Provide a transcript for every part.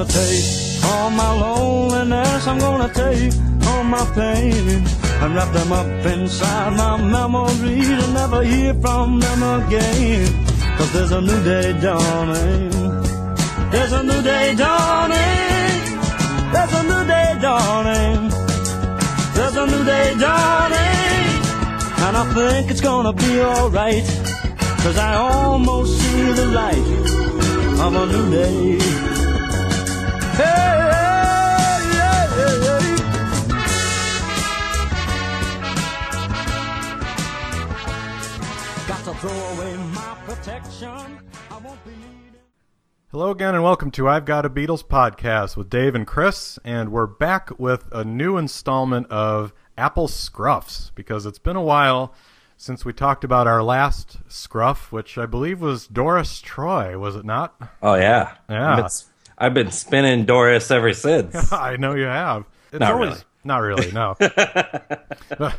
gonna take all my loneliness, I'm gonna take all my pain and wrap them up inside my memories and never hear from them again. Cause there's a new day dawning. There's a new day dawning. There's a new day dawning. There's a new day dawning. And I think it's gonna be alright. Cause I almost see the light of a new day. Hello again, and welcome to I've Got a Beatles podcast with Dave and Chris, and we're back with a new installment of Apple Scruffs because it's been a while since we talked about our last scruff, which I believe was Doris Troy, was it not? Oh yeah, Yeah. Been, I've been spinning Doris ever since. I know you have. It's Not always really. not really, no.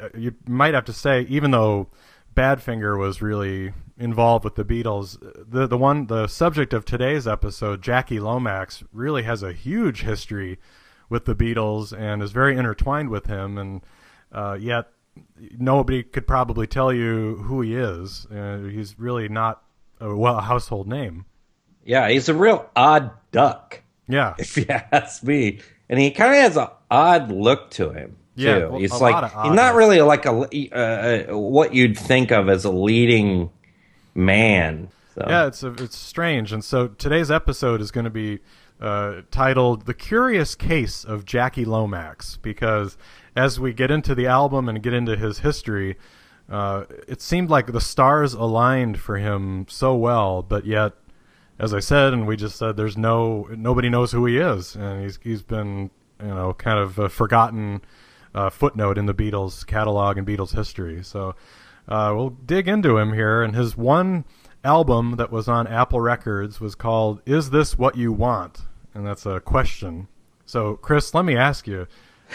Uh, you might have to say, even though Badfinger was really involved with the Beatles, the the one the subject of today's episode, Jackie Lomax, really has a huge history with the Beatles and is very intertwined with him, and uh, yet nobody could probably tell you who he is. Uh, he's really not a well a household name. Yeah, he's a real odd duck, Yeah, if you ask me. And he kind of has an odd look to him. Yeah, too. well, he's a like lot of he's not really like a uh, uh, what you'd think of as a leading man. So. Yeah, it's a, it's strange, and so today's episode is going to be uh, titled "The Curious Case of Jackie Lomax," because as we get into the album and get into his history, uh, it seemed like the stars aligned for him so well, but yet, as I said, and we just said, there's no nobody knows who he is, and he's he's been you know kind of a forgotten uh, footnote in the Beatles catalog and Beatles history. So uh, we'll dig into him here. And his one album that was on Apple Records was called "Is This What You Want?" and that's a question. So Chris, let me ask you: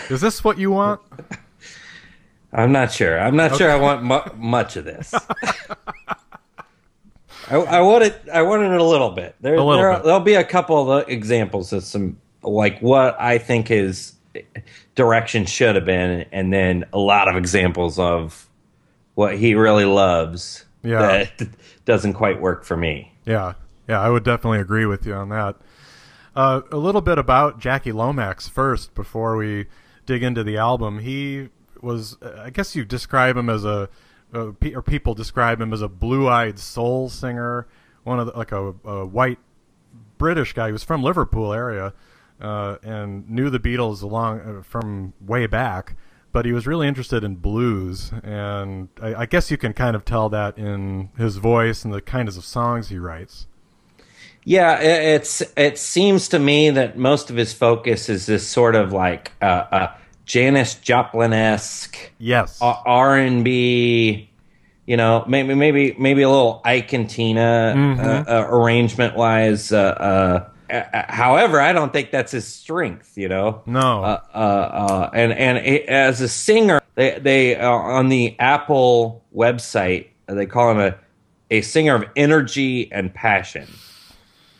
Is this what you want? I'm not sure. I'm not sure I want mu- much of this. I, I want it. I wanted it a little bit. There, A little there bit. There'll be a couple of examples of some like what I think his direction should have been, and then a lot of examples of what he really loves Yeah. that doesn't quite work for me. Yeah, yeah, I would definitely agree with you on that. Uh, a little bit about Jackie Lomax first before we dig into the album. He was, I guess you describe him as a, uh, pe- or people describe him as a blue-eyed soul singer, one of the, like a, a white British guy. He was from Liverpool area uh, and knew the Beatles along uh, from way back. But he was really interested in blues, and I, I guess you can kind of tell that in his voice and the kinds of songs he writes. Yeah, i- it's it seems to me that most of his focus is this sort of like uh, uh, Janis Joplin esque. Yes. R and B, you know, maybe maybe maybe a little Ike and Tina Mm-hmm. uh, uh, arrangement wise. Uh, uh, uh, however, I don't think that's his strength. You know, No. Uh, uh, uh, and and it, as a singer, they they uh, on the Apple website they call him a a singer of energy and passion.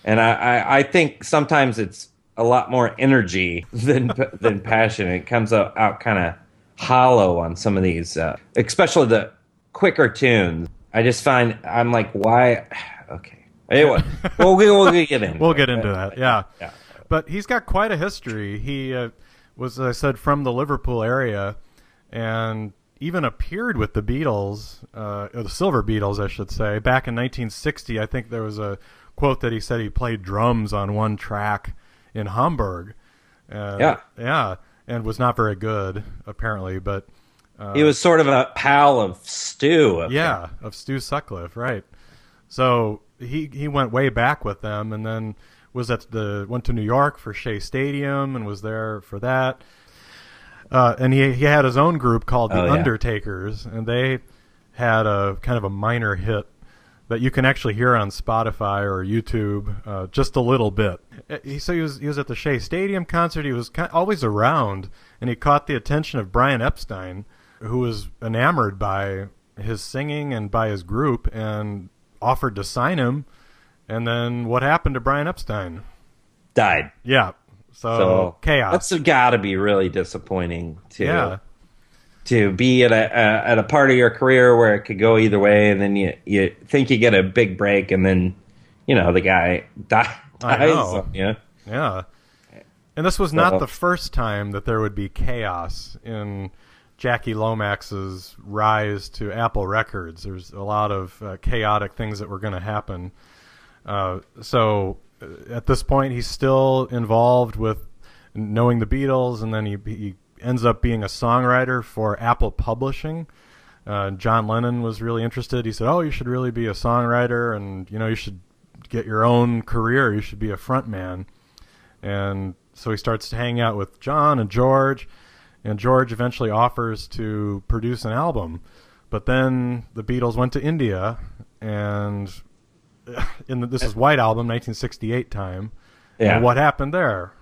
And I, I, I think sometimes it's a lot more energy than than passion. It comes out, out kind of hollow on some of these, uh, especially the quicker tunes. I just find I'm like, why? Okay. Anyway, we'll, we'll get in. We'll get into that. Yeah. Yeah. But he's got quite a history. He uh, was, as I said, from the Liverpool area, and even appeared with the Beatles, uh, or the Silver Beatles, I should say, back in 1960. I think there was a quote that he said he played drums on one track in Hamburg. Uh, Yeah. Yeah, and was not very good apparently, but He was sort of a pal of Stu. yeah, of Stu Sutcliffe, right? So he he went way back with them, and then was at the went to New York for Shea Stadium and was there for that. Uh, and he he had his own group called the Oh, yeah. Undertakers, and they had a kind of a minor hit that you can actually hear on Spotify or YouTube, uh, just a little bit. Uh, He so he was he was at the Shea Stadium concert. He was kind always around, and he caught the attention of Brian Epstein, who was enamored by his singing and by his group, and offered to sign him. And then what happened to Brian Epstein? died. Yeah. So, So chaos. That's got to be really disappointing to yeah. To be at a, a at a part of your career where it could go either way, and then you you think you get a big break, and then you know the guy die, I dies. know. Yeah, Yeah. And this was not the first time that there would be chaos in Jackie Lomax's rise to Apple Records. There's a lot of uh, chaotic things that were going to happen. Uh, so uh, at this point, he's still involved with knowing the Beatles, and then he, he ends up being a songwriter for Apple Publishing. Uh, John Lennon was really interested. He said, "Oh, you should really be a songwriter, and you know you should get your own career. You should be a front man." And so he starts to hang out with John and George, and George eventually offers to produce an album. But then the Beatles went to India, and in the, this is White Album, 1968 time. yeah. And what happened there?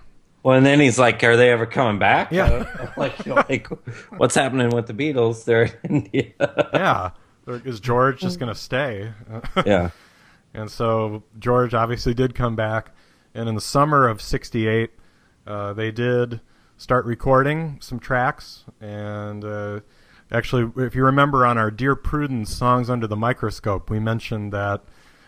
Well, and then he's like, "Are they ever coming back?" Yeah. Uh, like, like, what's happening with the Beatles? They're in India. Yeah, is George just going to stay? yeah, And so George obviously did come back, and in the summer of '68, uh, they did start recording some tracks. And uh, actually, if you remember on our Dear Prudence songs under the microscope, we mentioned that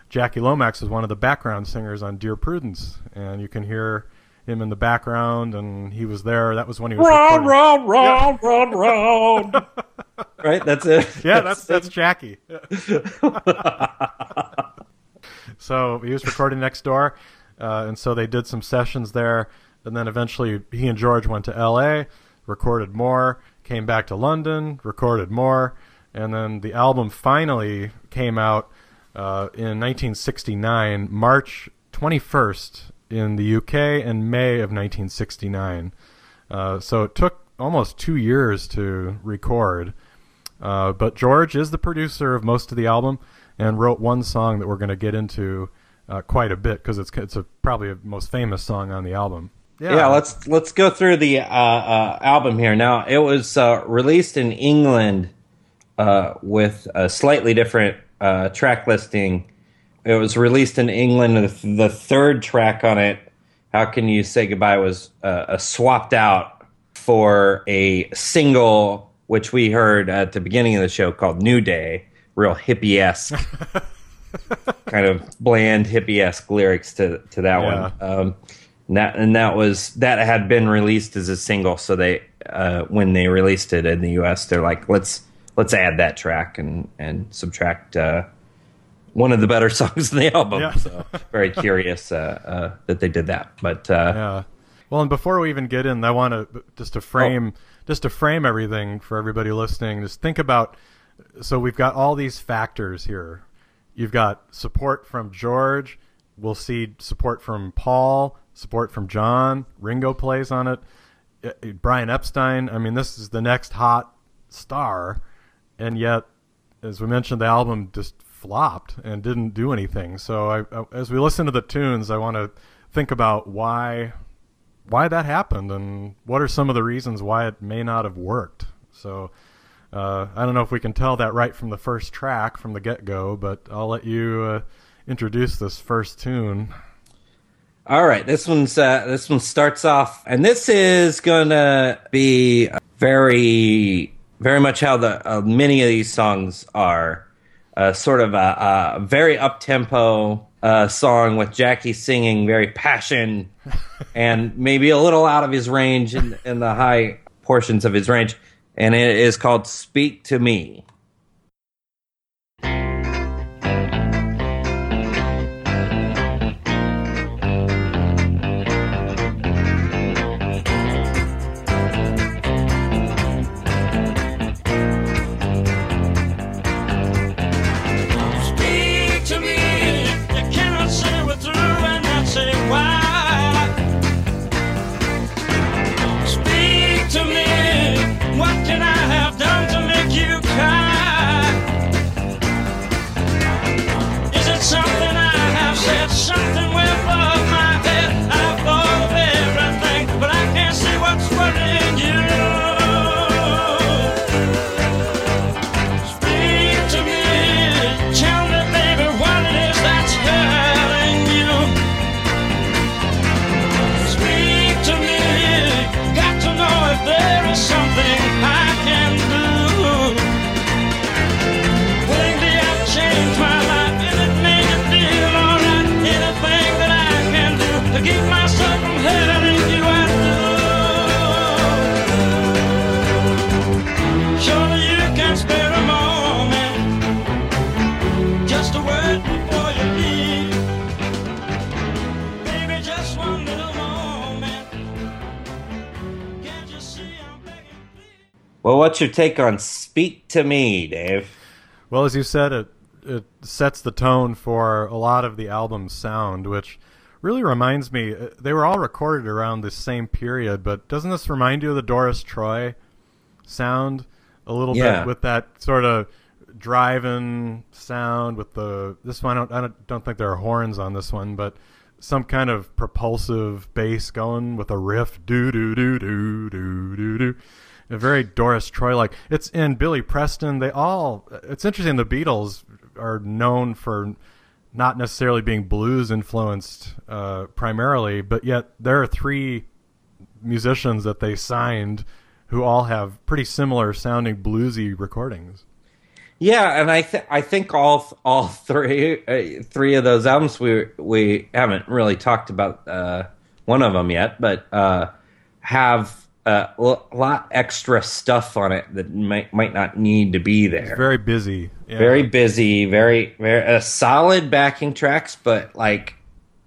Jackie Lomax was one of the background singers on Dear Prudence, and you can hear him in the background, and he was there. That was when he was run, recording. run, run, run, run. right, that's it. Yeah, that's that's Jackie. so he was recording next door, uh, and so they did some sessions there, and then eventually he and George went to L.A., recorded more, came back to London, recorded more, and then the album finally came out uh, in 1969, March 21st in the UK, in May of 1969. Uh, so it took almost two years to record. Uh, but George is the producer of most of the album and wrote one song that we're going to get into uh, quite a bit because it's it's a, probably the most famous song on the album. Yeah. yeah let's let's go through the uh, uh, album here. Now, it was uh, released in England uh, with a slightly different uh, track listing. It was released in England. The, the third track on it, "How Can You Say Goodbye," was uh, swapped out for a single, which we heard at the beginning of the show called "New Day." Real hippie esque, kind of bland hippie esque lyrics to to that Yeah. one. Um, and that and that was that had been released as a single. So they uh, when they released it in the U.S., they're like, let's let's add that track and and subtract uh, one of the better songs in the album. Yeah. So very curious uh, uh, that they did that. But uh, Yeah. Well, and before we even get in, I want to just to frame just to frame everything for everybody listening. Just think about. So we've got all these factors here. You've got support from George. We'll see support from Paul. Support from John. Ringo plays on it. Uh, Brian Epstein. I mean, this is the next hot star, and yet, as we mentioned, the album just flopped and didn't do anything. So, I, I, as we listen to the tunes, I want to think about why why that happened and what are some of the reasons why it may not have worked. So uh, I don't know if we can tell that right from the first track from the get go, but I'll let you uh, introduce this first tune. All right, this one's uh, this one starts off, and this is gonna be very, very much how the uh, many of these songs are. Uh, sort of a, a very up tempo uh, song with Jackie singing very passion, and maybe a little out of his range in, in the high portions of his range, and it is called "Speak to Me." Well, what's your take on "Speak to Me," Dave? Well, as you said, it it sets the tone for a lot of the album's sound, which really reminds me. uh, They were all recorded around the same period, but doesn't this remind you of the Doris Troy sound a little Yeah. bit with that sort of driving sound with the this one? I don't, I don't don't think there are horns on this one, but some kind of propulsive bass going with a riff, do do do do do do do. A very Doris Troy like. It's in Billy Preston. They all. It's interesting. The Beatles are known for not necessarily being blues influenced uh, primarily, but yet there are three musicians that they signed who all have pretty similar sounding bluesy recordings. Yeah, and I th- I think all all three uh, three of those albums we we haven't really talked about uh, one of them yet, but uh, have uh, a lot extra stuff on it that might might not need to be there. Very busy. Yeah. very busy, very very uh, solid backing tracks, but like,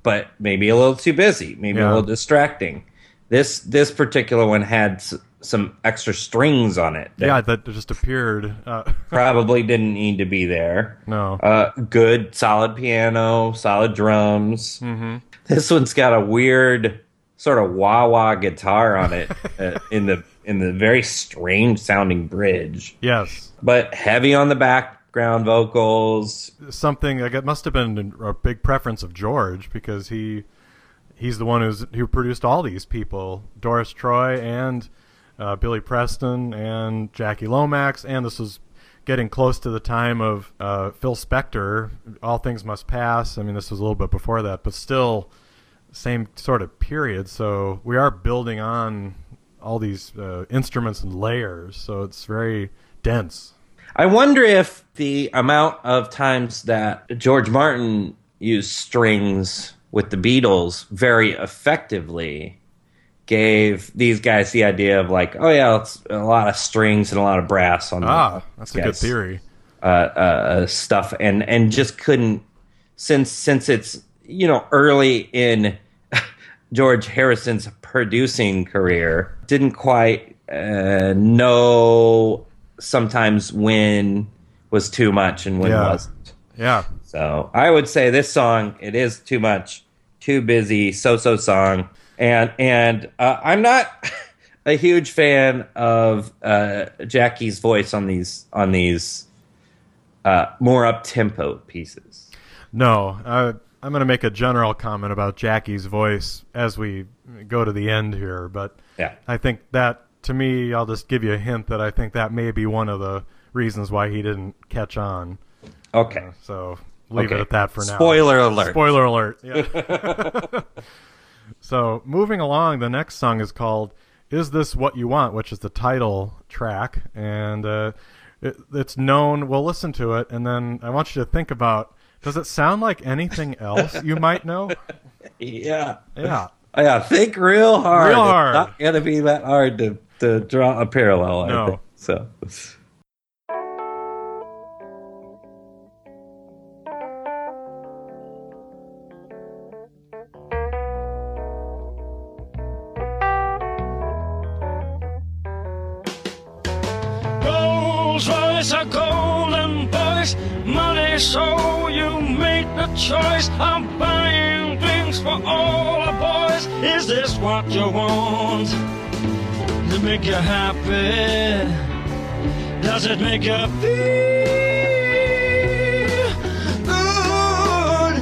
but maybe a little too busy, maybe a little distracting. This this particular one had s- some extra strings on it that yeah, that just appeared. Uh, probably didn't need to be there. no. Uh, good, solid piano, solid drums. hmm This one's got a weird sort of wah wah guitar on it uh, in the in the very strange sounding bridge, Yes. but heavy on the background vocals. Something like it must have been a big preference of George because he he's the one who's who produced all these people, Doris Troy and uh, Billy Preston and Jackie Lomax, and this was getting close to the time of uh, Phil Spector. All things must pass. I mean, this was a little bit before that, but still same sort of period. So we are building on all these uh, instruments and layers. So it's very dense. I wonder if the amount of times that George Martin used strings with the Beatles very effectively gave these guys the idea of like, oh yeah, it's a lot of strings and a lot of brass on Ah, the, that's a good theory. uh, uh, stuff, and and just couldn't since since it's you know early in George Harrison's producing career, didn't quite uh, know sometimes when was too much and when Yeah. wasn't. Yeah. So I would say this song it is too much, too busy, so so song, and and uh, I'm not a huge fan of uh, Jackie's voice on these on these uh, more up tempo pieces. No, uh, I'm going to make a general comment about Jackie's voice as we go to the end here, but Yeah, I think that to me, I'll just give you a hint that I think that may be one of the reasons why he didn't catch on. okay. So leave Okay. it at that for now. Spoiler alert. Spoiler alert. Yeah. so moving along, the next song is called "Is This What You Want," which is the title track, and uh, it, it's known. We'll listen to it, and then I want you to think about: Does it sound like anything else you might know? Yeah, Yeah. yeah. Think real hard. Real It's hard. not gonna be that hard to to draw a parallel. I No. think. So. Rolls Royce, a golden voice, money, so you made the choice. I'm buying things for all the boys. Is this what you want? It make you happy? Does it make you feel good?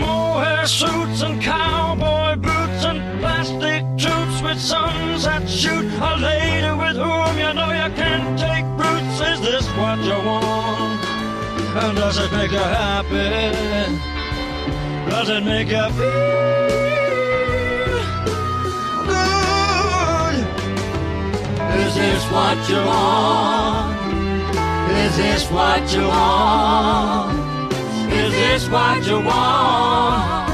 Mohair suits and cowboy boots and plastic tubes with suns that shoot. A lady with whom you know you can't take roots. Is this what you want? And does it make you happy? Does it make you feel good? Is this what you want? Is this what you want? Is this what you want?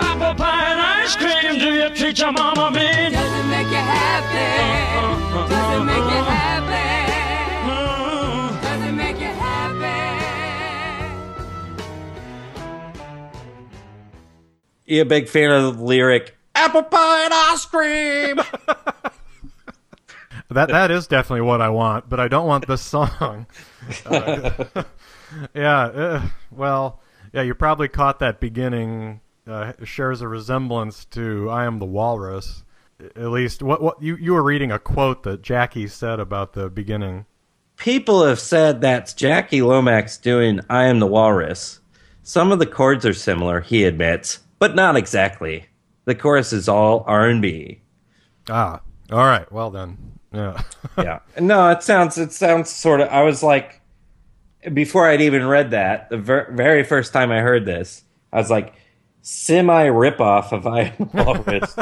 Apple pie and ice cream, do you treat your mama mean? Does it make you happy? Uh, uh, uh, does it make you happy? You a big fan of the lyric "Apple pie and ice cream"? that that is definitely what I want, but I don't want this song. Uh, yeah, uh, well, yeah, you probably caught that beginning. Uh, shares a resemblance to "I Am the Walrus." At least, what what you you were reading a quote that Jackie said about the beginning. People have said that's Jackie Lomax doing "I Am the Walrus." Some of the chords are similar, he admits, but not exactly. The chorus is all R and B. Ah, all right. Well then, yeah. yeah. No, it sounds it sounds sort of. I was like, before I'd even read that, the ver- very first time I heard this, I was like, semi ripoff of I Am the Walrus,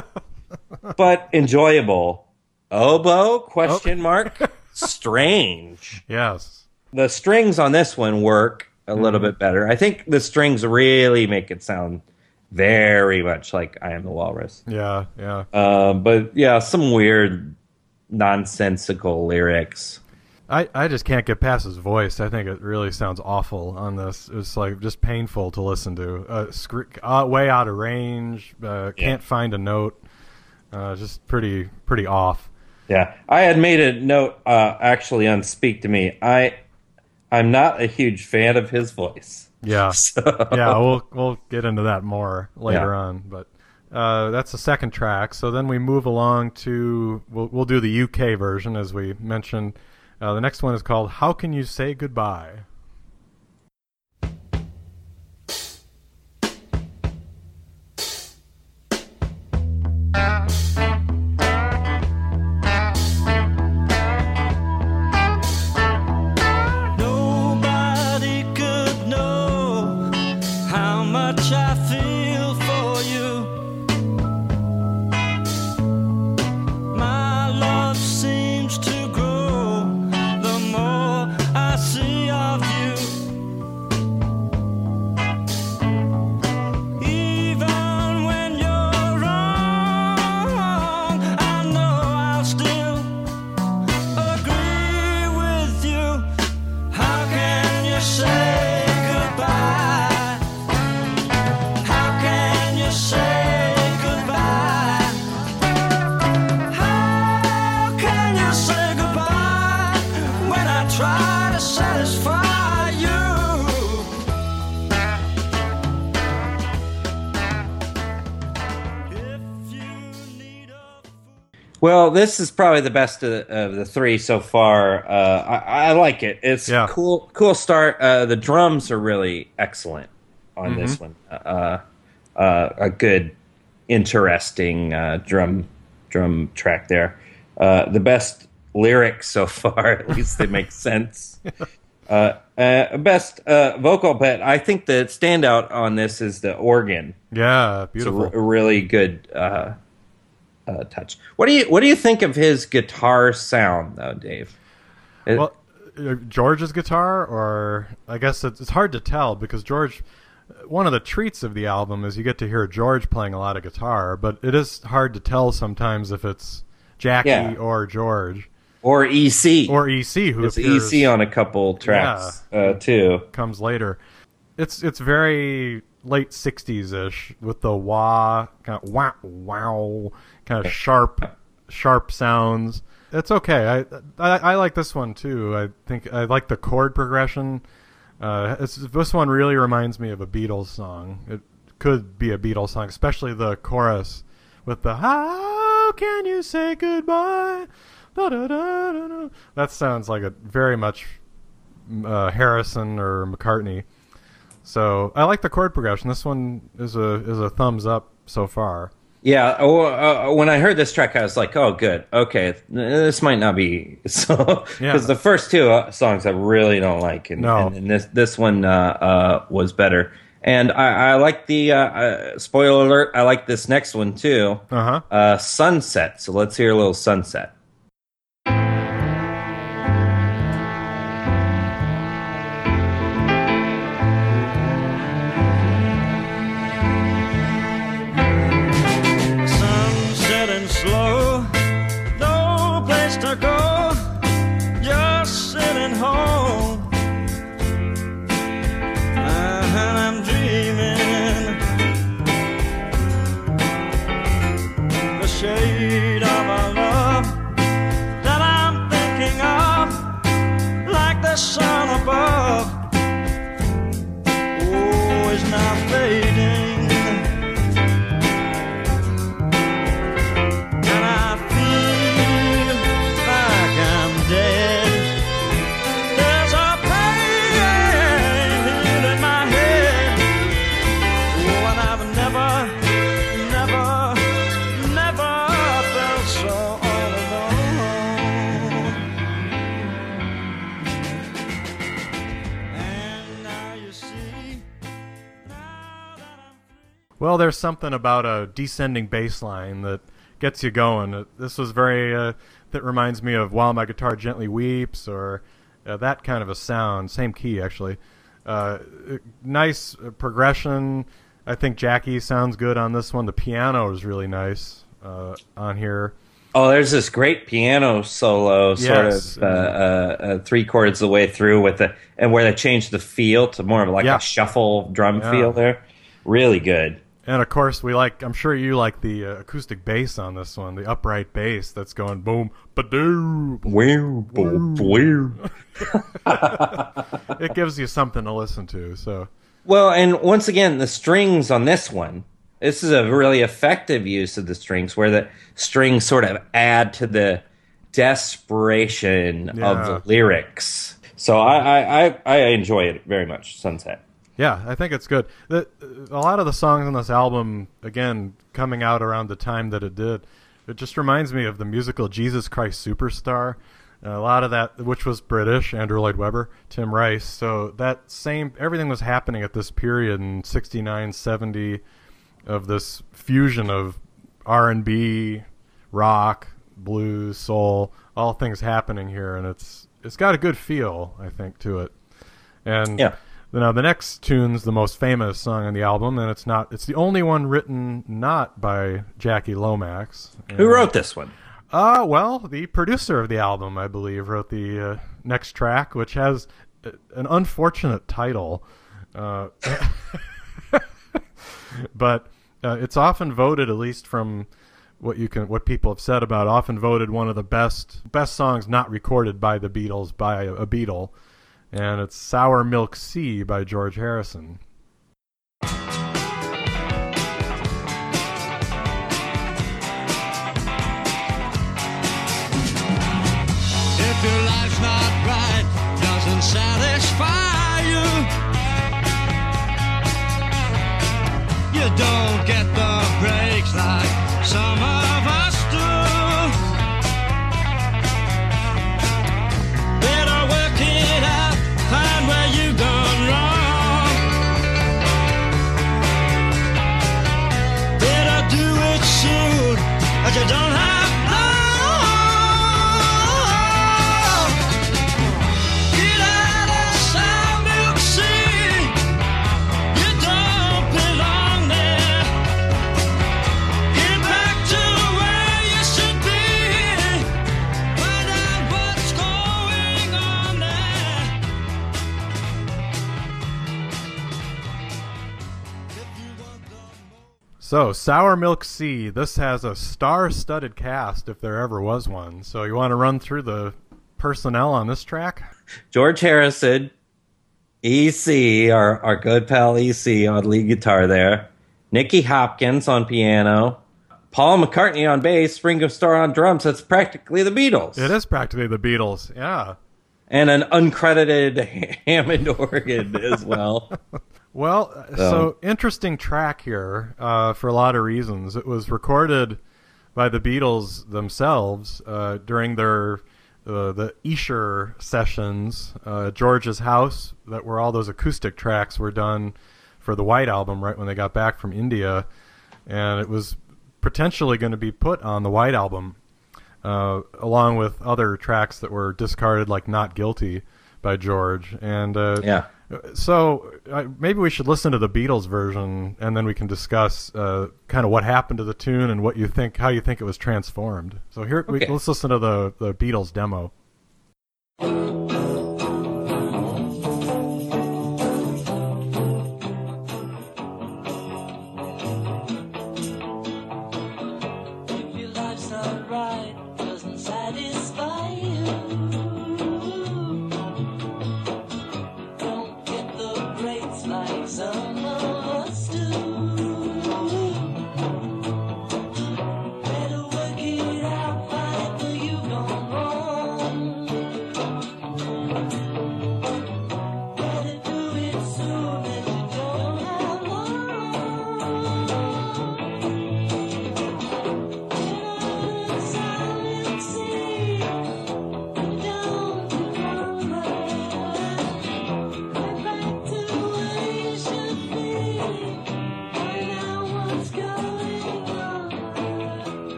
but enjoyable. Oboe? Question mark. Strange. yes. The strings on this one work a little bit better. I think the strings really make it sound very much like I Am the Walrus. Yeah. Yeah. Uh, but yeah, some weird, nonsensical lyrics. I, I just can't get past his voice. I think it really sounds awful on this. It's like just painful to listen to. Uh, uh, way out of range. Uh, can't find a note. Uh, just pretty pretty off. Yeah, I had made a note uh, actually on Speak to Me. I I'm not a huge fan of his voice. Yeah, So, yeah. We'll we'll get into that more later Yeah. on. But uh, that's the second track. So then we move along to we'll we'll do the UK version as we mentioned. Uh, the next one is called "How Can You Say Goodbye." Well, this is probably the best of, of the three so far. Uh, I, I like it. It's Yeah. cool. Cool start. Uh, the drums are really excellent on this one. Uh, uh, a good, interesting uh, drum drum track there. Uh, the best lyrics so far. At least they make sense. Uh, uh, best uh, vocal, but I think the standout on this is the organ. Yeah, It's a beautiful. really good uh, touch. What do you What do you think of his guitar sound, though, Dave? It- Well, uh, George's guitar, or I guess it's, it's hard to tell because George. One of the treats of the album is you get to hear George playing a lot of guitar, but it is hard to tell sometimes if it's Jackie Yeah. or George or EC, or EC who it's appears, EC on a couple tracks uh, too. comes later. It's it's very late '60s ish with the wah kind of wow wow kind of sharp sharp sounds. It's okay. I, I I like this one too. I think I like the chord progression. Uh, this one really reminds me of a Beatles song. It could be a Beatles song, especially the chorus with the "How can you say goodbye?" Da, da, da. That sounds like a very much uh, Harrison or McCartney. So I like the chord progression. This one is a is a thumbs up so far. Yeah. Oh, uh, when I heard this track, I was like, "Oh, good. Okay, this might not be so." Because Yeah. the first two uh, songs I really don't like, and, No. and, and this this one uh, uh, was better. And I, I like the uh, uh, spoiler alert. I like this next one too. Uh huh. Uh, sunset. So let's hear a little sunset. Well, there's something about a descending bass line that gets you going. Uh, This was very uh, that reminds me of "While My Guitar Gently Weeps" or uh, that kind of a sound. Same key, actually. Uh, uh, nice uh, progression. I think Jackie sounds good on this one. The piano is really nice uh, on here. Oh, there's this great piano solo, sort Yes. of uh, uh, uh, three chords the way through with the and where they changed the feel to more of like Yeah. a shuffle drum Yeah. feel there. Really good. And of course, we like. I'm sure you like the uh, acoustic bass on this one, the upright bass that's going boom, ba-doo. Wow, wow. It gives you something to listen to. So Well, and once again, the strings on this one, this is a really effective use of the strings where the strings sort of add to the desperation Yeah. of the lyrics. So I, I, I, I enjoy it very much, Sunset. Yeah, I think it's good. The, a lot of the songs on this album, again, coming out around the time that it did, it just reminds me of the musical Jesus Christ Superstar. A lot of that, which was British, Andrew Lloyd Webber, Tim Rice. So that same, everything was happening at this period in 69, 70 of this fusion of R&B, rock, blues, soul, all things happening here. And it's, it's got a good feel, I think, to it. And Yeah. Now the next tune's the most famous song on the album, and it's not. It's the only one written not by Jackie Lomax. Who And- wrote this one? Uh, well, the producer of the album, I believe, wrote the uh, next track, which has uh, an unfortunate title. Uh, but uh, it's often voted, at least from what you can, what people have said about, often voted one of the best best songs not recorded by the Beatles by a, a Beatle, and it's "Sour Milk Sea" by George Harrison. If your life's not right, doesn't satisfy you, you don't get the breaks like some So, Sour Milk Sea. This has a star-studded cast, if there ever was one. So, you want to run through the personnel on this track? George Harrison, EC, our, our good pal EC on lead guitar there. Nicky Hopkins on piano. Paul McCartney on bass. Ringo Starr on drums. That's practically the Beatles. It is practically the Beatles. Yeah. And an uncredited Hammond organ as well. Well, uh, so interesting track here uh, for a lot of reasons. It was recorded by the Beatles themselves uh, during their uh, the Esher sessions, uh, George's house, that where all those acoustic tracks were done for the White album, right when they got back from India, and it was potentially going to be put on the White album, uh, along with other tracks that were discarded, like "Not Guilty" by George, and uh, Yeah. So uh, maybe we should listen to the Beatles version, and then we can discuss uh, kind of what happened to the tune and what you think, how you think it was transformed. So here, we, let's listen to the the Beatles demo.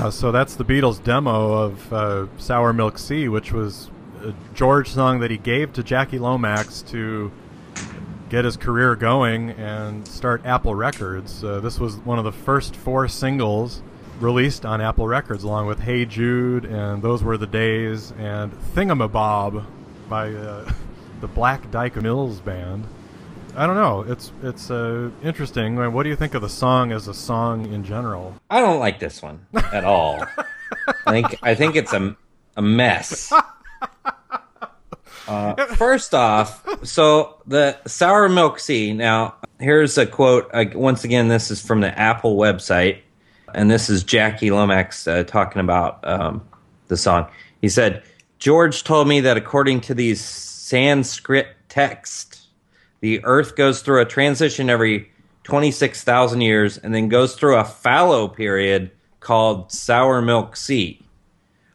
Yeah, so that's the Beatles' demo of uh, Sour Milk Sea, which was a George song that he gave to Jackie Lomax to get his career going and start Apple Records. Uh, this was one of the first four singles released on Apple Records, along with Hey Jude and Those Were the Days and Thingumybob by uh, the Black Dyke Mills Band. I don't know. It's it's uh, interesting. I mean, What do you think of the song as a song in general? I don't like this one at all. I think I think it's a a mess. Uh, first off, so the sour milk sea. Now, here's a quote. Uh, once again, this is from the Apple website, and this is Jackie Lomax uh, talking about um, the song. He said, "George told me that according to these Sanskrit texts, the Earth goes through a transition every twenty-six thousand years, and then goes through a fallow period called sour milk sea."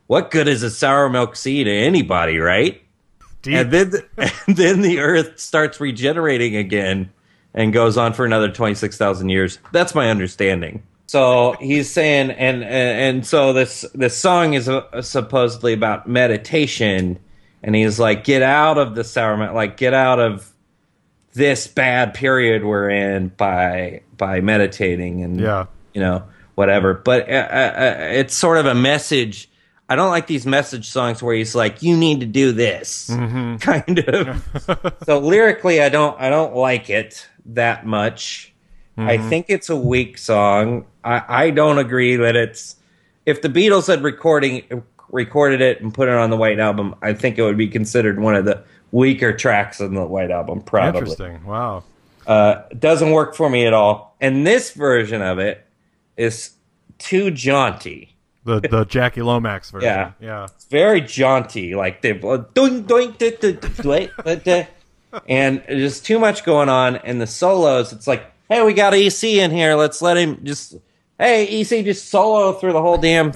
What good is a sour milk sea to anybody, right? Deep. and then and then the earth starts regenerating again and goes on for another 26,000 years that's my understanding so he's saying and and, and so this this song is uh, supposedly about meditation and he's like get out of the sour like get out of this bad period we're in by by meditating and Yeah. you know whatever. But uh, uh, uh, it's sort of a message. I don't like these message songs where he's like you need to do this kind of. So lyrically i don't i don't like it that much. I think it's a weak song. I i don't agree that it's if the beatles had recording recorded it and put it on the white album i think it would be considered one of the weaker tracks on the white album probably Interesting. Wow. uh, doesn't work for me at all. And this version of it is too jaunty. The the Jackie Lomax version. Yeah. Yeah. It's very jaunty, like they doink doink doink and there's too much going on. And the solos, it's like, hey, we got EC in here. Let's let him just, hey, EC, just solo through the whole damn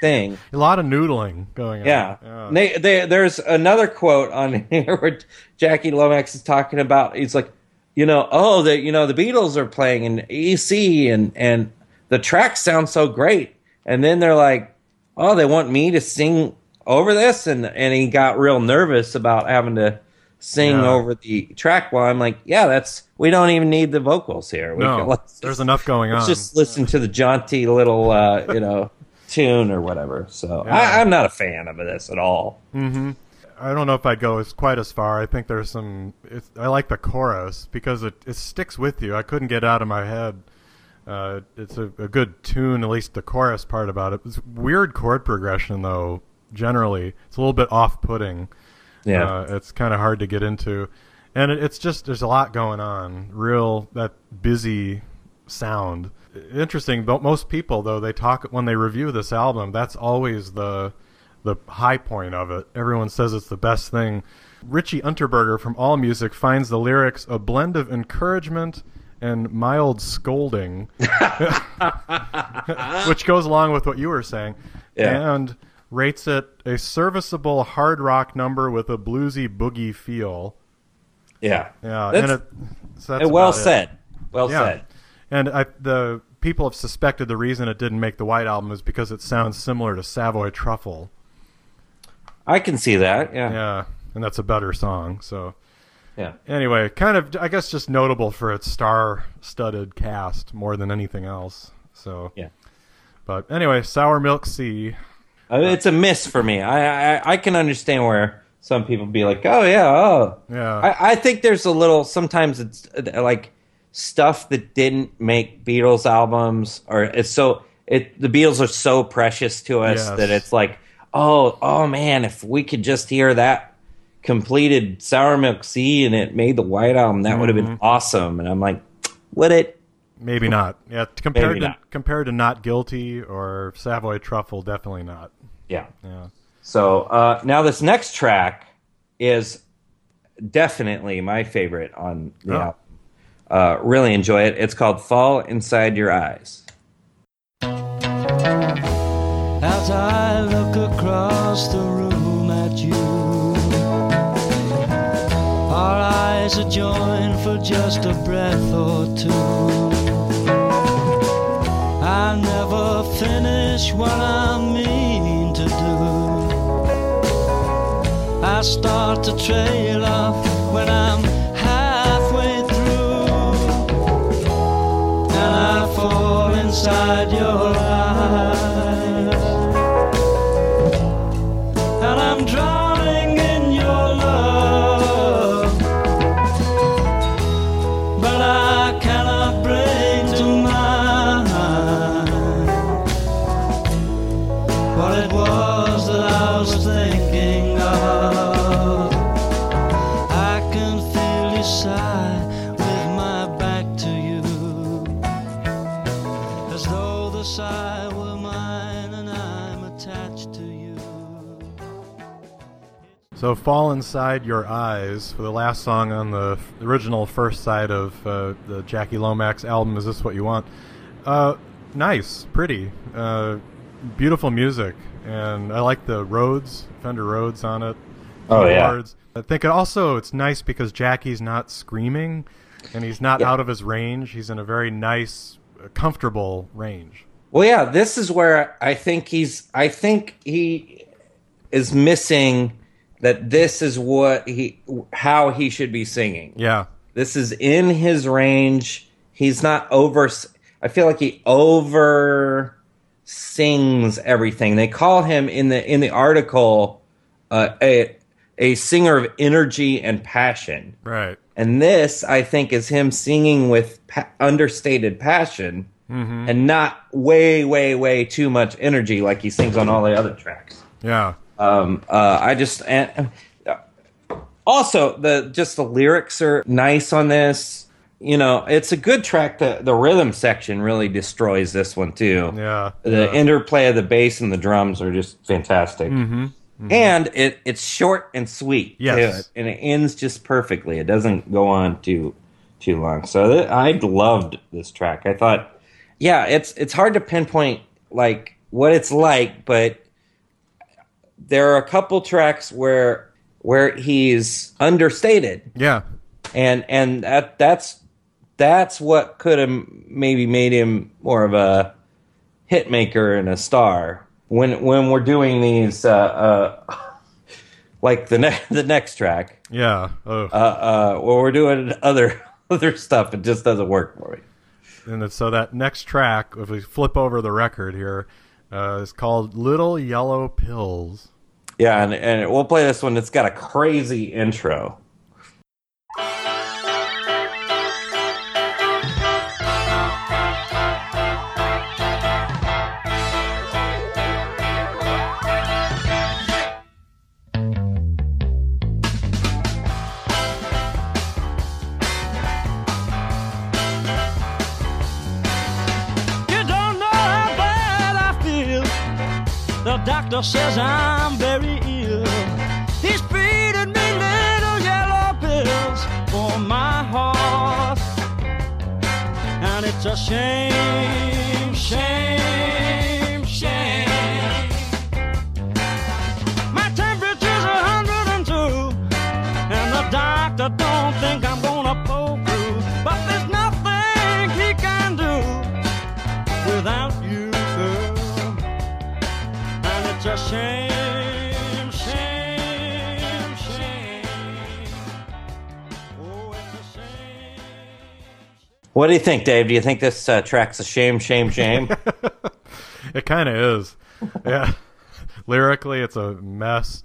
thing. A lot of noodling going Yeah. on. Yeah. They, they, there's another quote on here where Jackie Lomax is talking about. He's like, you know, oh, the you know the Beatles are playing in EC and and the tracks sound so great, and then they're like, oh, they want me to sing over this, and and he got real nervous about having to sing Yeah. over the track. While I'm like, yeah, that's we don't even need the vocals here. We No, let's there's just- enough going let's on. just listen to the jaunty little uh, you know tune or whatever. So I, I'm not a fan of this at all. Hmm. I don't know if I'd go as quite as far. I think there's some. It's, I like the chorus because it, it sticks with you. I couldn't get out of my head. Uh, it's a, a good tune, at least the chorus part about it. It's weird chord progression though. Generally, it's a little bit off-putting. Yeah. uh, it's kind of hard to get into, and it, it's just there's a lot going on. Real that busy sound. Interesting. But most people though they talk when they review this album. That's always the the high point of it. Everyone says it's the best thing. Richie Unterberger from All Music finds the lyrics a blend of encouragement and mild scolding, which goes along with what you were saying, Yeah. and rates it a serviceable hard rock number with a bluesy boogie feel. Yeah. Yeah, That's, and it, so that's well about it. said. Well Yeah. said. And I, the people have suspected the reason it didn't make the White Album is because it sounds similar to Savoy Truffle. I can see that. Yeah. Yeah, and that's a better song. So Yeah. anyway, kind of, I guess, just notable for its star-studded cast more than anything else. So Yeah. But anyway, Sour Milk Sea. It's a miss for me. I, I I can understand where some people be like, oh yeah, oh Yeah. I, I think there's a little. Sometimes it's uh, like stuff that didn't make Beatles albums, or it's so it. The Beatles are so precious to us Yes. that it's like, oh oh man, if we could just hear that completed Sour Milk Sea and it made the White Album, that would have Mm-hmm. been awesome. And I'm like, would it? Maybe not. Yeah, compared Maybe to not. compared to Not Guilty or Savoy Truffle, definitely not. Yeah. Yeah. So uh, now this next track is definitely my favorite on the Oh. album. Uh, really enjoy it. It's called "Fall Inside Your Eyes." As I look across the room at you, our eyes are joined for just a breath or two. I never finish what I mean to do. I start to trail off when I'm halfway through. And I fall inside your eyes. What it was that I was thinking of. I can feel you sigh with my back to you, as though the sigh were mine and I'm attached to you. So, Fall Inside Your Eyes for the last song on the original first side of uh, the Jackie Lomax album, Is This What You Want? Uh, nice, pretty, uh, beautiful music, and I like the Rhodes, Fender Rhodes on it. Oh, yeah. I think also it's nice because Jackie's not screaming and he's not Yeah. out of his range. He's in a very nice, comfortable range. Well, yeah, this is where I think he's. I think he is missing that. This is what he, how he should be singing. Yeah. This is in his range. He's not over. I feel like he over sings everything. They call him in the in the article uh, a a singer of energy and passion. Right. And this, I think, is him singing with pa- understated passion and not way, way, way too much energy like he sings on all the other tracks. Yeah. Um, uh, I just and uh, also the just the lyrics are nice on this. You know, it's a good track. The the rhythm section really destroys this one too. Yeah. The yeah. interplay of the bass and the drums are just fantastic. Mm-hmm. Mm-hmm. And it it's short and sweet. Yes. too. and it ends just perfectly. It doesn't go on too too long. So th- I loved this track. I thought, yeah, it's it's hard to pinpoint like what it's like, but there are a couple tracks where where he's understated yeah. and and that that's that's what could have maybe made him more of a hit maker and a star when when we're doing these uh, uh, like the next the next track Yeah. Oh. uh, uh, when we're doing other other stuff it just doesn't work for me And so that next track, if we flip over the record here, uh, is called "Little Yellow Pills." yeah and, and we'll play this one it's got a crazy intro doctor says I'm very ill. He's feeding me little yellow pills for my heart. And it's a shame, shame, what do you think dave do you think this uh, track's a shame shame shame It kind of is. Yeah. Lyrically, it's a mess.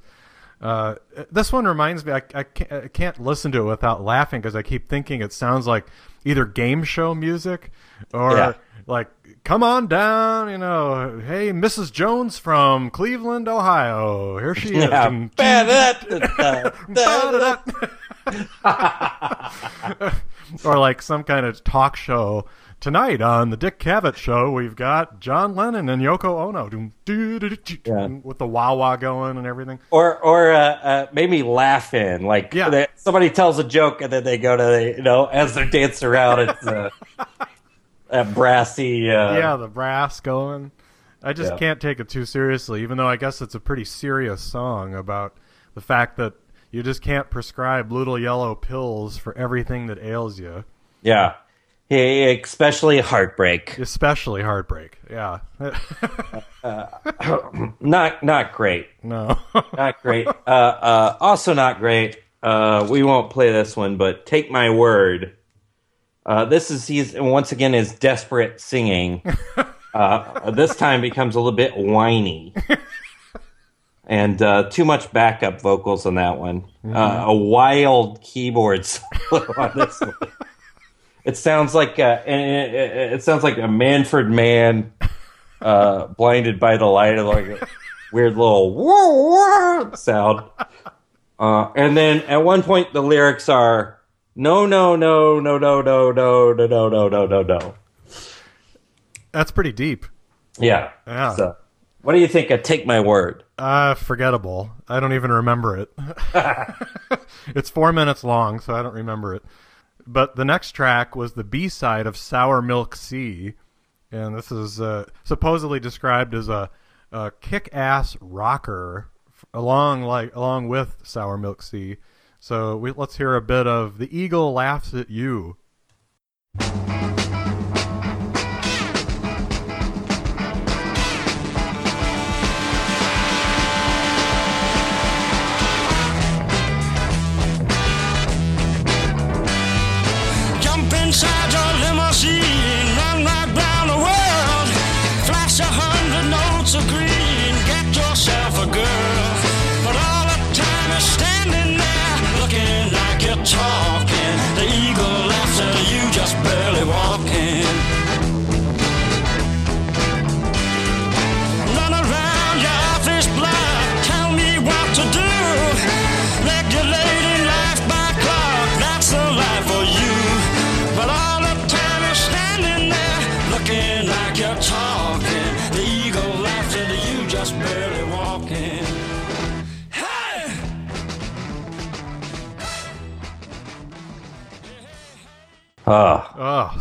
Uh, this one reminds me. I, I, can't, I can't listen to it without laughing because I keep thinking it sounds like either game show music or Yeah. like "Come on down," you know. Hey, Mrs. Jones from Cleveland, Ohio. Here she is. yeah. Or like some kind of talk show. Tonight on the Dick Cavett Show, we've got John Lennon and Yoko Ono with the wah wah going and everything. or or uh, uh, maybe Laugh-In like Yeah. they, somebody tells a joke and then they go to the, you know as they're dancing around it's uh, that brassy uh, yeah, the brass going. I just Yeah. can't take it too seriously, even though I guess it's a pretty serious song about the fact that you just can't prescribe little yellow pills for everything that ails you. yeah Yeah, especially heartbreak. especially heartbreak. Yeah, Not not great. no, Not great. uh, uh, also not great. Uh, we won't play this one, but take my word. Uh, this is he's once again his desperate singing. Uh, this time becomes a little bit whiny, and uh, too much backup vocals on that one. Uh, a wild keyboard solo on this one. It sounds like uh, it, it, it sounds like a Manfred Mann uh, blinded by the light of like a weird little whoa, whoa sound. Uh, and then at one point the lyrics are no no no no no no no no no no no no no. that's pretty deep. Yeah. Yeah. So, what do you think of Take My Word? Uh, forgettable. I don't even remember it. it's four minutes long, so I don't remember it. But the next track was the B side of Sour Milk Sea, and this is uh, supposedly described as a, a kick-ass rocker, along like along with Sour Milk Sea. So we, let's hear a bit of "The Eagle Laughs at You."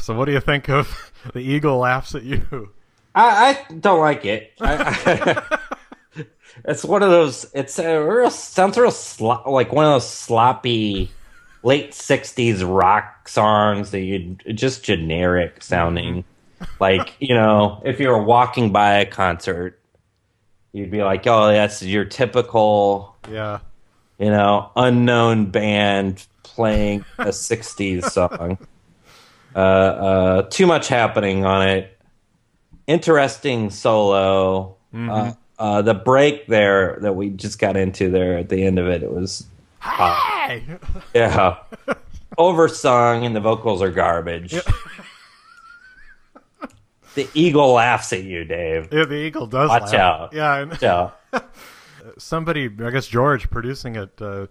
So what do you think of "The Eagle Laughs at You"? I, I don't like it. I, I, it's one of those. It's a real sounds real slo- like one of those sloppy late '60s rock songs that you just generic sounding. Like you know, if you were walking by a concert, you'd be like, "Oh, that's your typical." Yeah, you know, unknown band playing a 60s song. Uh, uh, too much happening on it. Interesting solo. Uh, uh, the break there that we just got into there at the end of it, it was, hey! yeah, oversung and the vocals are garbage. the eagle laughs at you, Dave. yeah, the eagle does. Watch laugh. out. Yeah, know. So, somebody, I guess George producing it, uh,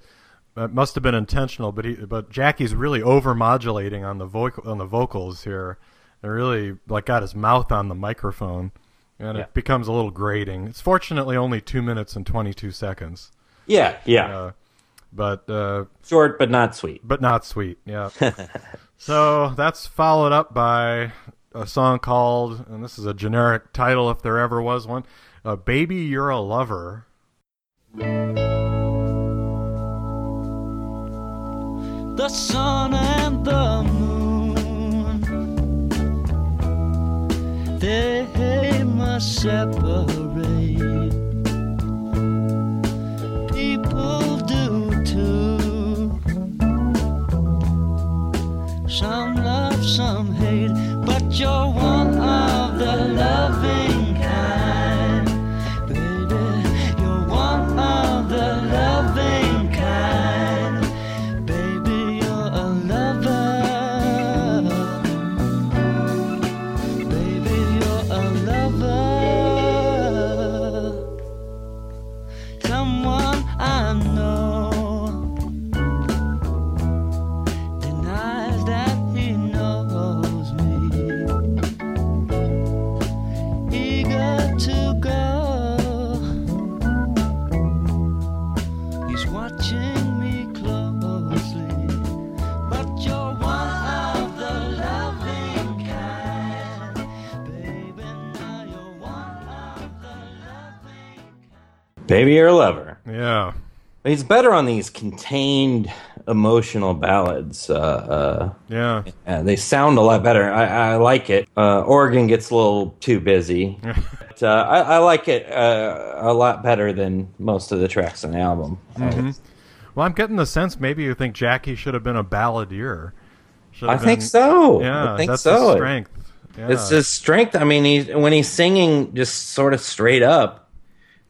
it must have been intentional, but he, but Jackie's really over modulating on the vocal on the vocals here, and really like got his mouth on the microphone, and Yeah. it becomes a little grating. It's fortunately only two minutes and twenty two seconds, yeah, yeah. uh, but uh, Short but not sweet. but not sweet. Yeah. so that's followed up by a song called, and this is a generic title if there ever was one, uh, "Baby, You're a Lover." The sun and the moon. They must separate. People do too. Some love some hate but you're one of the loving Baby or lover. Yeah. He's better on these contained emotional ballads. Uh, uh, Yeah. and they sound a lot better. I, I like it. Uh, organ gets a little too busy. but, uh, I, I like it uh, a lot better than most of the tracks on the album. Uh, Well, I'm getting the sense maybe you think Jackie should have been a balladeer. I have think so. Yeah, I think that's so. his strength. Yeah. It's his strength. I mean, he's when he's singing just sort of straight up.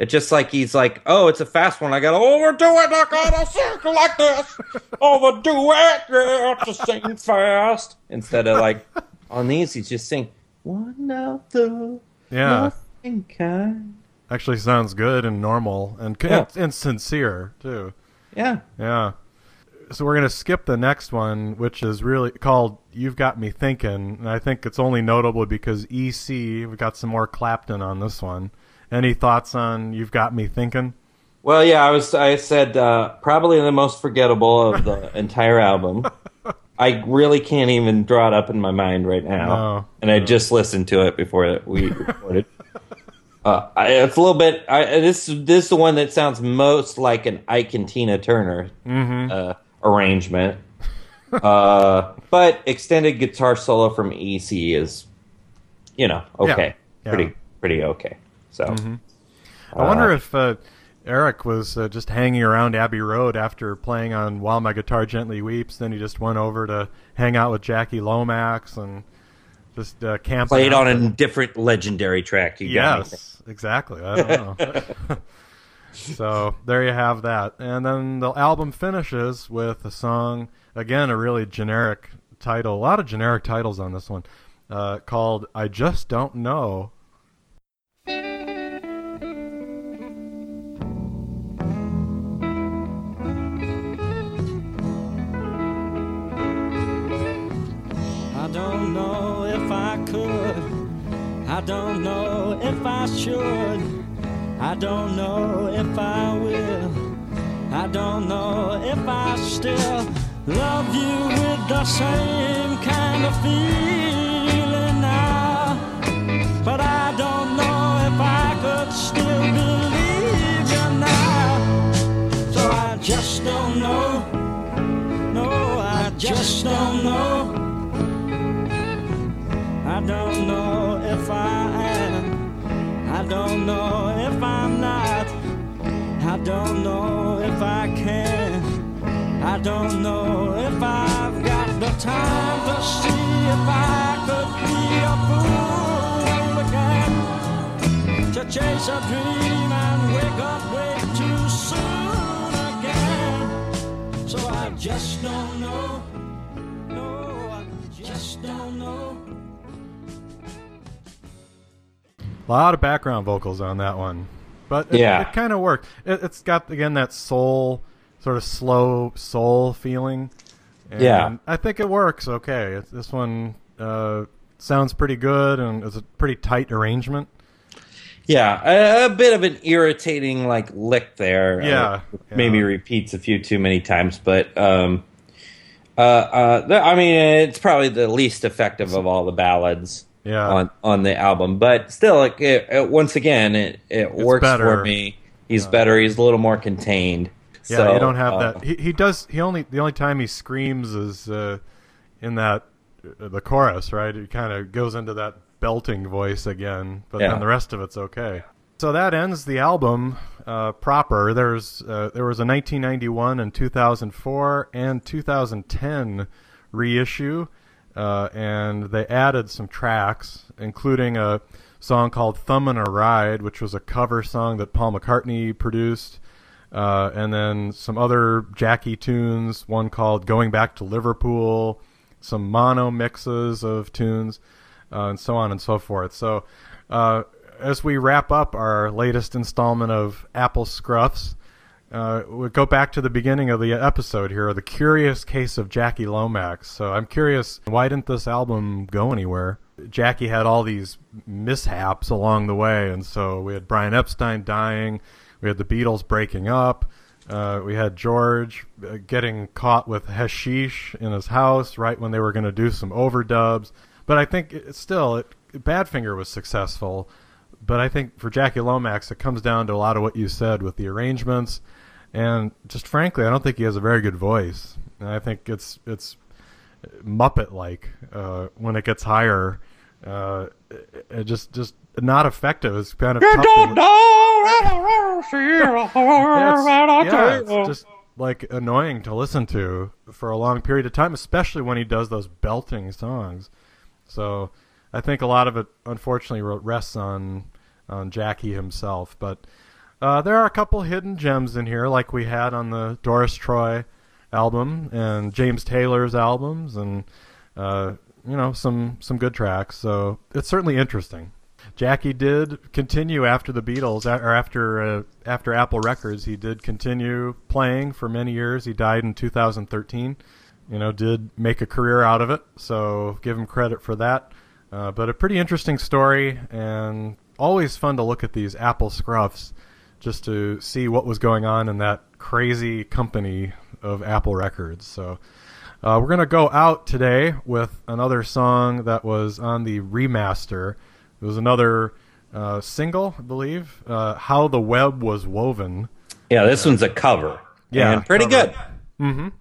It's just like he's like, oh, it's a fast one. I gotta overdo it. I gotta sing like this. Overdo it. Yeah, to sing fast. Instead of like on these, he's just sing one of the yeah. loving kind. Actually, sounds good and normal and Yeah. and sincere too. Yeah. Yeah. So we're gonna skip the next one, which is really called "You've Got Me Thinking," and I think it's only notable because EC. We've got some more Clapton on this one. Any thoughts on "You've Got Me Thinking"? Well, yeah, I was. I said uh, probably the most forgettable of the entire album. I really can't even draw it up in my mind right now, No, and I just listened to it before we recorded. uh, I, it's a little bit. I, this this is the one that sounds most like an Ike and Tina Turner uh, arrangement. uh, but extended guitar solo from EC is, you know, okay, Yeah. pretty pretty okay. So. I wonder if uh, Eric was uh, just hanging around Abbey Road after playing on "While My Guitar Gently Weeps." Then he just went over to hang out with Jackie Lomax and just uh, camp. played on a different legendary track. You. Yes, exactly. I don't know. so there you have that, and then the album finishes with a song again, a really generic title. A lot of generic titles on this one, uh, called "I Just Don't Know." I don't know if I should. I don't know if I will. I don't know if I still love you with the same kind of feeling now. But I don't know if I could still believe you now. So I just don't know. No, I just don't know. I don't know. I don't know if I'm not. I don't know if I can. I don't know if I've got the time to see if I could be a fool again. To chase a dream and A lot of background vocals on that one, but it, Yeah. it kind of worked. It, it's got again that soul, sort of slow soul feeling. And Yeah. I think it works okay. It, this one uh, sounds pretty good, and it's a pretty tight arrangement. Yeah, a, a bit of an irritating like lick there. Yeah, Uh, maybe yeah. repeats a few too many times, but um, uh, uh, I mean, it's probably the least effective of all the ballads Yeah. on on the album. But still, like it, it, once again, it it works better. for me. He's better. He's a little more contained. Yeah, so, you don't have uh, that. He, he does. He only the only time he screams is uh, in that uh, the chorus, right? It kind of goes into that belting voice again, but Yeah. then the rest of it's okay. So that ends the album uh, proper. There's uh, there was a 1991 and 2004 and 2010 reissue, uh, and they added some tracks, including a song called "Thumb a Ride," which was a cover song that Paul McCartney produced uh, and then some other Jackie tunes, one called Going Back to Liverpool, some mono mixes of tunes, uh, and so on and so forth. So, uh, as we wrap up our latest installment of Apple Scruffs, uh, we go back to the beginning of the episode here, the curious case of Jackie Lomax. So I'm curious, why didn't this album go anywhere? Jackie had all these mishaps along the way, and so we had Brian Epstein dying, we had the Beatles breaking up, uh, we had George uh, getting caught with hashish in his house right when they were going to do some overdubs. But I think it, still, it, Badfinger was successful. But I think for Jackie Lomax, it comes down to a lot of what you said with the arrangements and just frankly, I don't think he has a very good voice. And I think it's it's Muppet like uh, when it gets higher. Uh, it, it just just not effective. It's kind of tough to- yeah, it's, yeah, it's just like annoying to listen to for a long period of time, especially when he does those belting songs. So I think a lot of it, unfortunately, rests on on Jackie himself. But uh, there are a couple hidden gems in here, like we had on the Doris Troy album and James Taylor's albums, and uh, you know some some good tracks. So it's certainly interesting. Jackie did continue after the Beatles, or after uh, after Apple Records. He did continue playing for many years. He died in 2013. You know, did make a career out of it. So give him credit for that. Uh, but a pretty interesting story, and always fun to look at these Apple scruffs just to see what was going on in that crazy company of Apple Records. So uh, we're going to go out today with another song that was on the remaster. It was another uh, single, I believe, uh, How the Web Was Woven. Yeah, this one's a cover. Yeah, and pretty cover. good.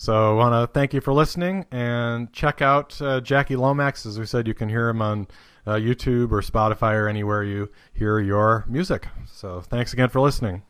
So I want to thank you for listening and check out uh, Jackie Lomax. As we said, you can hear him on uh, YouTube or Spotify or anywhere you hear your music. So thanks again for listening.